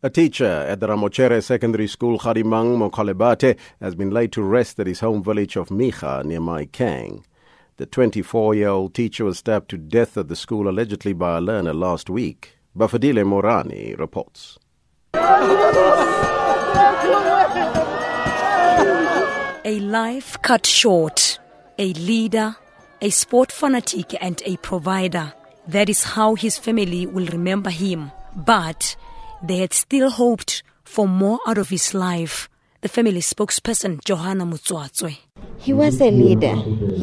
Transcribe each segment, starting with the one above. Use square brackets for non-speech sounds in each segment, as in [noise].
A teacher at the Ramochere Secondary School, Kharimang Mokolobate, has been laid to rest at his home village of Micha near Mahikeng. The 24 year old teacher was stabbed to death at the school allegedly by a learner last week. Befedile Moerane reports. A life cut short, a leader, a sport fanatic, and a provider. That is how his family will remember him. But they had still hoped for more out of his life. The family spokesperson, Johanna Mutsuatswe. He was a leader.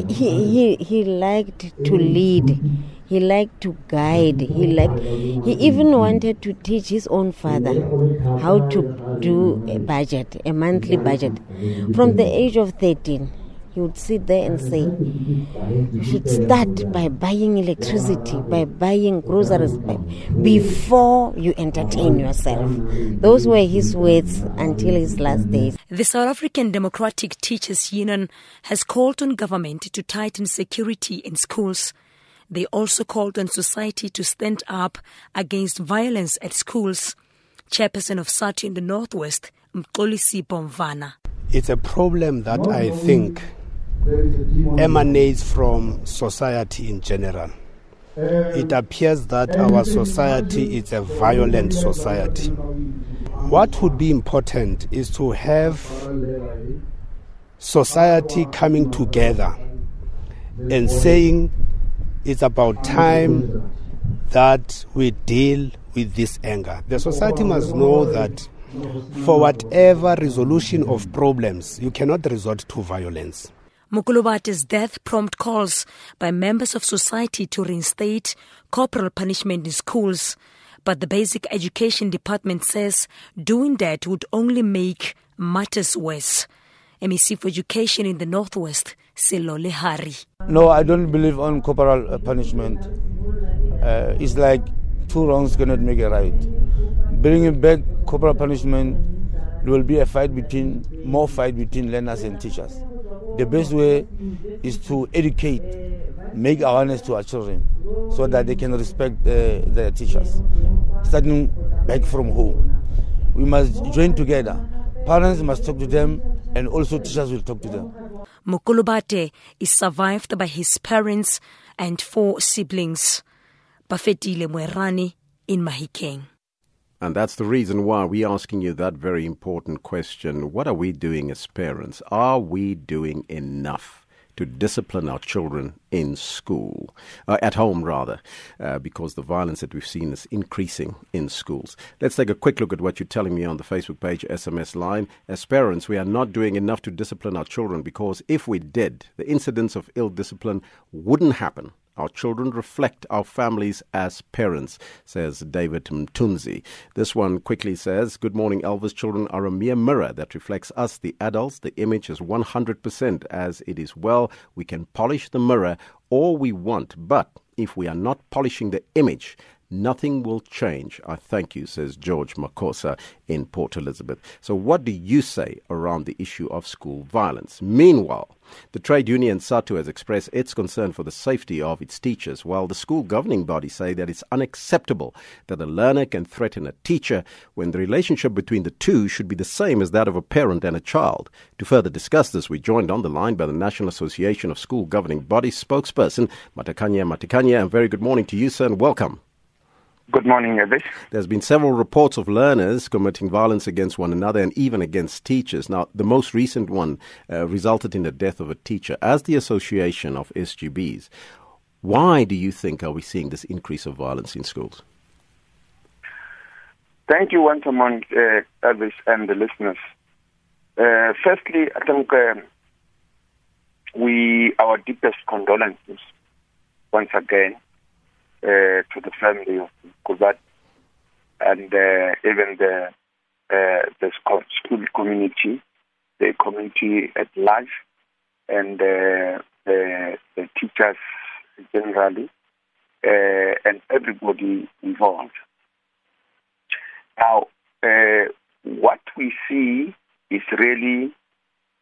He, he, he liked to lead. He liked to guide. He liked. He even wanted to teach his own father how to do a budget, a monthly budget, from the age of 13 you would sit there and say, you should start by buying electricity, by buying groceries, before you entertain yourself. Those were his words until his last days. The South African Democratic Teachers Union has called on government to tighten security in schools. They also called on society to stand up against violence at schools. Chairperson of SADTU in the Northwest, Mkolisi Bomvana. It's a problem that I think emanates from society in general. It appears that our society is a violent society. What would be important is to have society coming together and saying it's about time that we deal with this anger. The society must know that for whatever resolution of problems, you cannot resort to violence. Mokolobate's death prompted calls by members of society to reinstate corporal punishment in schools. But the Basic Education Department says doing that would only make matters worse. MEC for Education in the Northwest, Sello Lehare. No, I don't believe on corporal uh, punishment. Uh, it's like two wrongs cannot make a right. Bringing back corporal punishment, will be a fight between, more fight between learners and teachers the best way is to educate, make awareness to our children so that they can respect uh, their teachers. Starting back from home. We must join together. Parents must talk to them and also teachers will talk to them. Mokolobate is survived by his parents and four siblings. Befedile Moerane in Mahikeng. And that's the reason why we're asking you that very important question. What are we doing as parents? Are we doing enough to discipline our children in school, uh, at home rather, uh, because the violence that we've seen is increasing in schools? Let's take a quick look at what you're telling me on the Facebook page, SMS line. As parents, we are not doing enough to discipline our children because if we did, the incidents of ill discipline wouldn't happen our children reflect our families as parents, says David Mtunzi. This one quickly says, Good morning, Elvis. Children are a mere mirror that reflects us, the adults. The image is 100% as it is well. We can polish the mirror all we want, but if we are not polishing the image, Nothing will change. I thank you, says George Makosa in Port Elizabeth. So, what do you say around the issue of school violence? Meanwhile, the trade union SADTU has expressed its concern for the safety of its teachers, while the school governing body say that it's unacceptable that a learner can threaten a teacher when the relationship between the two should be the same as that of a parent and a child. To further discuss this, we joined on the line by the National Association of School Governing Bodies spokesperson, Matakanye Matakanye. And very good morning to you, sir, and welcome. Good morning, Elvis. There's been several reports of learners committing violence against one another and even against teachers. Now, the most recent one uh, resulted in the death of a teacher. As the Association of SGBs, why do you think are we seeing this increase of violence in schools? Thank you once again, uh, Elvis, and the listeners. Uh, firstly, I think uh, we our deepest condolences once again to the family of Kubat and uh, even the uh, the school community, the community at large, and uh, the, the teachers generally, uh, and everybody involved. Now, uh, what we see is really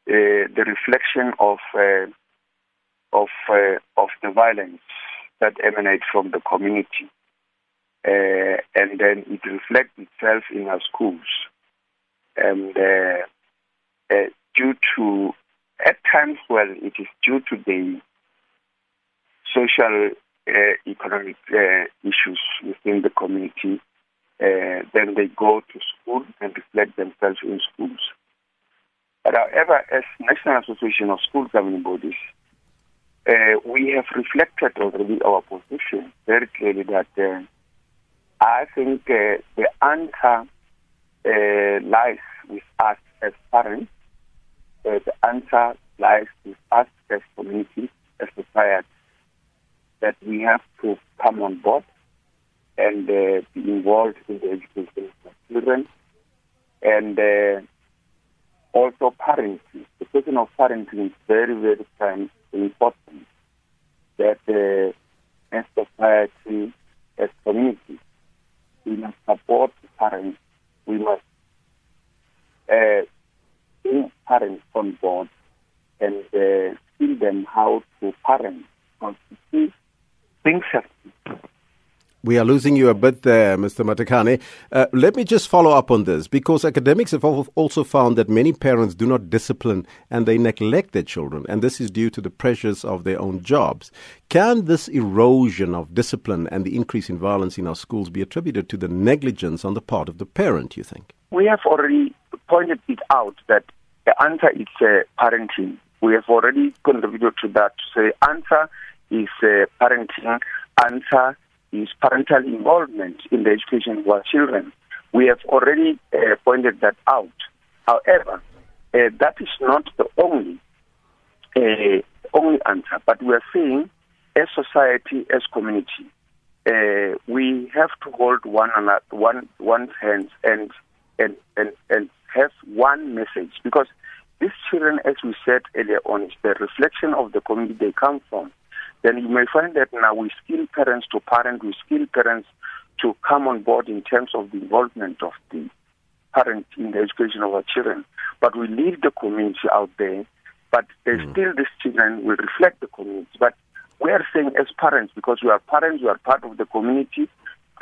the reflection of of of the violence that emanate from the community. uh, and then it reflects itself in our schools. And uh, uh, due to, at times, well, it is due to the social uh, economic uh, issues within the community. Uh, then they go to school and reflect themselves in schools. But however, as National Association of School Governing Bodies, uh, we have reflected already our position very clearly that uh, I think uh, the answer uh, lies with us as parents. Uh, the answer lies with us as community, as society, that we have to come on board and uh, be involved in the education of children and also parenting. The question of parenting is very, very important that uh, as society, as community, we must support parents. We must uh, bring parents on board and uh, teach them how to parent. Because things have we are losing you a bit there, Mr. Matakanye. Uh, let me just follow up on this because academics have also found that many parents do not discipline and they neglect their children, and this is due to the pressures of their own jobs. Can this erosion of discipline and the increase in violence in our schools be attributed to the negligence on the part of the parent, you think? We have already pointed it out that the answer is uh, parenting. We have already contributed to that to say answer is uh, parenting, answer is parental involvement in the education of our children. We have already uh, pointed that out. However, uh, that is not the only uh, only answer. But we are saying, as society, as community, uh, we have to hold one another, one one's hands and and and and have one message because these children, as we said earlier on, is the reflection of the community they come from then you may find that now we skill parents to parent, we skill parents to come on board in terms of the involvement of the parent in the education of our children. But we leave the community out there, but mm. still these children will reflect the community. But we are saying as parents, because we are parents, we are part of the community,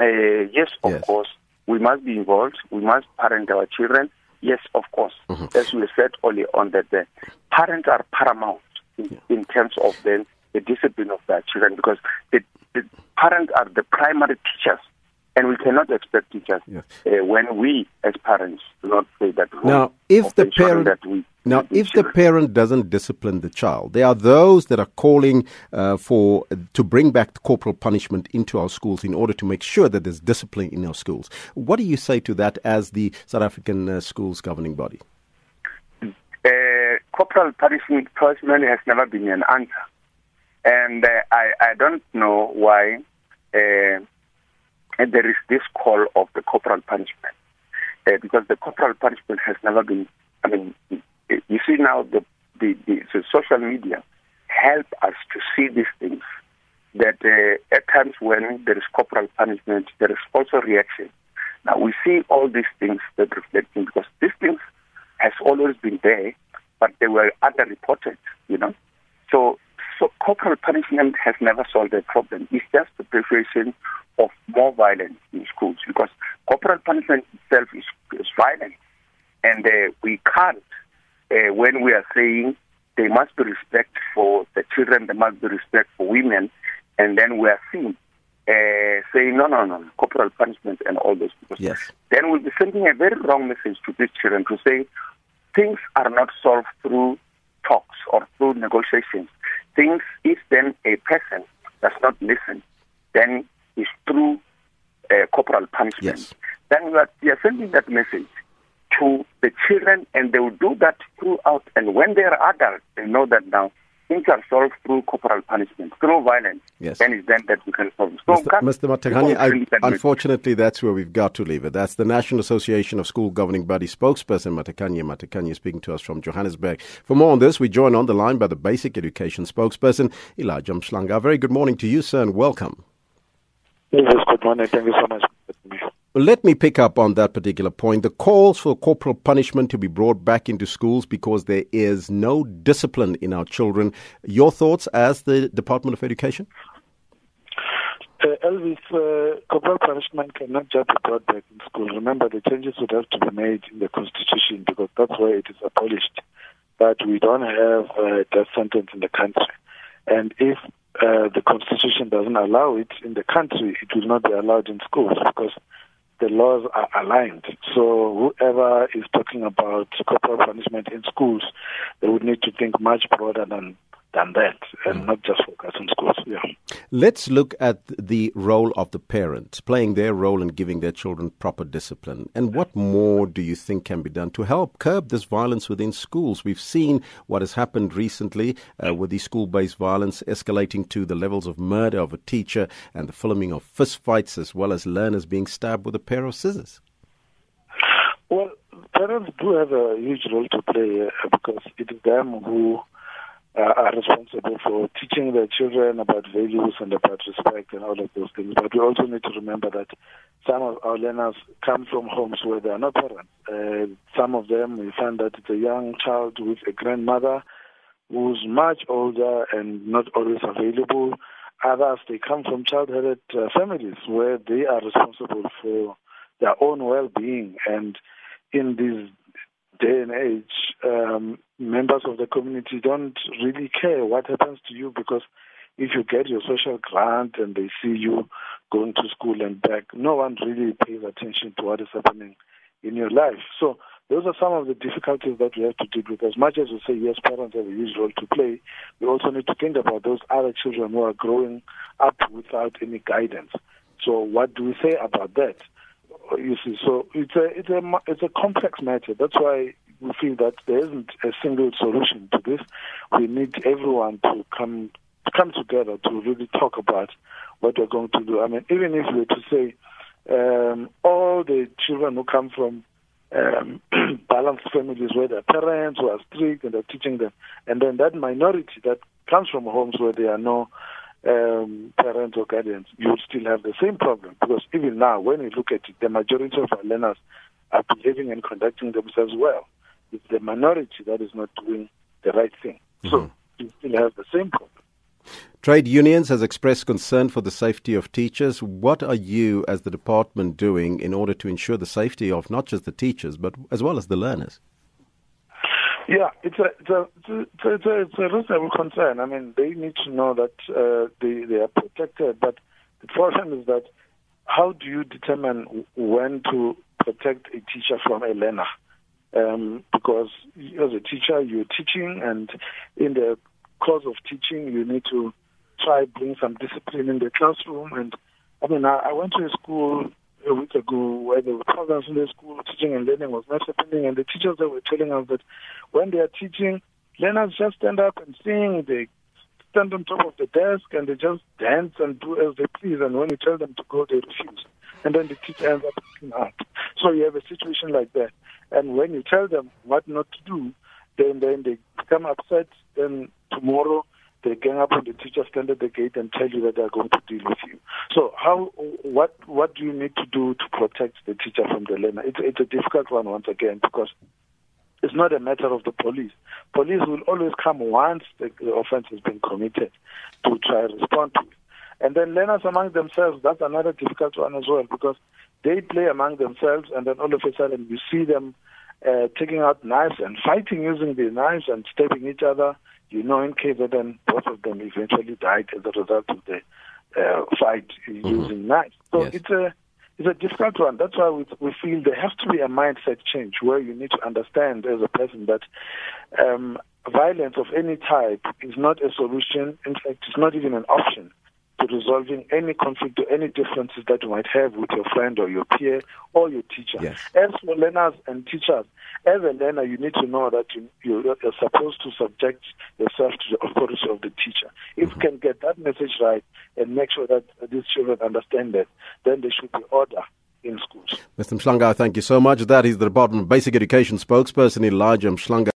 uh, yes, of yes. course, we must be involved, we must parent our children. Yes, of course. Mm-hmm. As we said earlier on, that the parents are paramount in, yeah. in terms of then the discipline of their children because the, the parents are the primary teachers and we cannot expect teachers yes. uh, when we as parents do not play that role. Now, if the parent that we now, if the parent doesn't discipline the child, there are those that are calling uh, for to bring back corporal punishment into our schools in order to make sure that there's discipline in our schools. What do you say to that as the South African uh, schools governing body? Uh, corporal punishment personally has never been an answer. And uh, I, I don't know why uh, there is this call of the corporal punishment. Uh, because the corporal punishment has never been, I mean, you see now the, the, the, the social media help us to see these things. That uh, at times when there is corporal punishment, there is also reaction. Now we see all these things that reflecting because these things has always been there, but they were underreported, you know. So so corporal punishment has never solved the problem. It's just the preparation of more violence in schools because corporal punishment itself is, is violent. And uh, we can't, uh, when we are saying there must be respect for the children, there must be respect for women, and then we are seeing uh, saying no, no, no, corporal punishment and all those. Because yes. Then we'll be sending a very wrong message to these children to say things are not solved through talks or through negotiations things, if then a person does not listen, then it's through uh, corporal punishment. Yes. Then we are, we are sending that message to the children, and they will do that throughout. And when they are adults, they know that now things are solved through corporal punishment, through violence. Yes. Then it's then that we can solve. So Mr. Mr. Matakanye, unfortunately, that's where we've got to leave it. That's the National Association of School Governing Body spokesperson, Matakanye Matakanye, speaking to us from Johannesburg. For more on this, we join on the line by the Basic Education spokesperson, Elijah Mhlanga. Very good morning to you, sir, and welcome. Yes, good morning. Thank you so much. Let me pick up on that particular point. The calls for corporal punishment to be brought back into schools because there is no discipline in our children. Your thoughts as the Department of Education? Uh, Elvis, uh, corporal punishment cannot just be brought back in school. Remember, the changes would have to be made in the constitution because that's where it is abolished. But we don't have a death sentence in the country. And if uh, the constitution doesn't allow it in the country, it will not be allowed in schools because the laws are aligned. So whoever is talking about corporal punishment in schools, they would need to think much broader than than that and mm. not just focus on schools. Yeah. Let's look at the role of the parents playing their role in giving their children proper discipline. And what more do you think can be done to help curb this violence within schools? We've seen what has happened recently uh, with the school based violence escalating to the levels of murder of a teacher and the filming of fistfights as well as learners being stabbed with a pair of scissors. Well, parents do have a huge role to play uh, because it is them who are responsible for teaching their children about values and about respect and all of those things. But we also need to remember that some of our learners come from homes where they are not parents. Uh, some of them, we find that it's a young child with a grandmother who's much older and not always available. Others, they come from child-headed uh, families where they are responsible for their own well-being. And in this day and age, um, members of the community don't really care what happens to you because if you get your social grant and they see you going to school and back, no one really pays attention to what is happening in your life. So those are some of the difficulties that we have to deal with. As much as we say, yes, parents have a huge role to play, we also need to think about those other children who are growing up without any guidance. So what do we say about that? You see, so it's a it's a it's a complex matter. That's why we feel that there isn't a single solution to this. We need everyone to come come together to really talk about what we're going to do. I mean, even if we were to say um, all the children who come from um, [clears throat] balanced families where their parents who are strict and they're teaching them, and then that minority that comes from homes where there are no um, parents or guardians, you would still have the same problem because even now, when you look at it, the majority of our learners are behaving and conducting themselves well it's the minority that is not doing the right thing. Mm-hmm. So you still have the same problem. Trade unions has expressed concern for the safety of teachers. What are you, as the department, doing in order to ensure the safety of not just the teachers, but as well as the learners? Yeah, it's a it's a it's a, it's a, it's a reasonable concern. I mean, they need to know that uh, they they are protected, but the problem is that how do you determine when to protect a teacher from a learner? Um, because as a teacher you're teaching and in the course of teaching you need to try bring some discipline in the classroom. And I mean I, I went to a school a week ago where there were programs in the school teaching and learning was not happening and the teachers that were telling us that when they are teaching learners just stand up and sing they stand on top of the desk and they just dance and do as they please and when you tell them to go they refuse. And then the teacher ends up out. So you have a situation like that and when you tell them what not to do, then then they become upset. Then tomorrow they gang up on the teacher, stand at the gate, and tell you that they are going to deal with you. So how what what do you need to do to protect the teacher from the learner? It's it's a difficult one once again because it's not a matter of the police. Police will always come once the, offense has been committed to try to respond to it. And then learners among themselves, that's another difficult one as well because they play among themselves and then all of a sudden you see them uh, taking out knives and fighting using the knives and stabbing each other. You know, in case then both of them eventually died as a result of the uh, fight mm-hmm. using knives. So yes. it's a it's a difficult one. That's why we, we feel there has to be a mindset change where you need to understand as a person that um, violence of any type is not a solution. In fact, it's not even an option to resolving any conflict or any differences that you might have with your friend or your peer or your teacher. Yes. As for learners and teachers, as a learner, you need to know that you, you, are supposed to subject yourself to the authority of the teacher. If mm-hmm. you can get that message right and make sure that these children understand that, then there should be order in schools. Mr. Mhlanga, thank you so much. That is the Department of Basic Education spokesperson Elijah Mhlanga.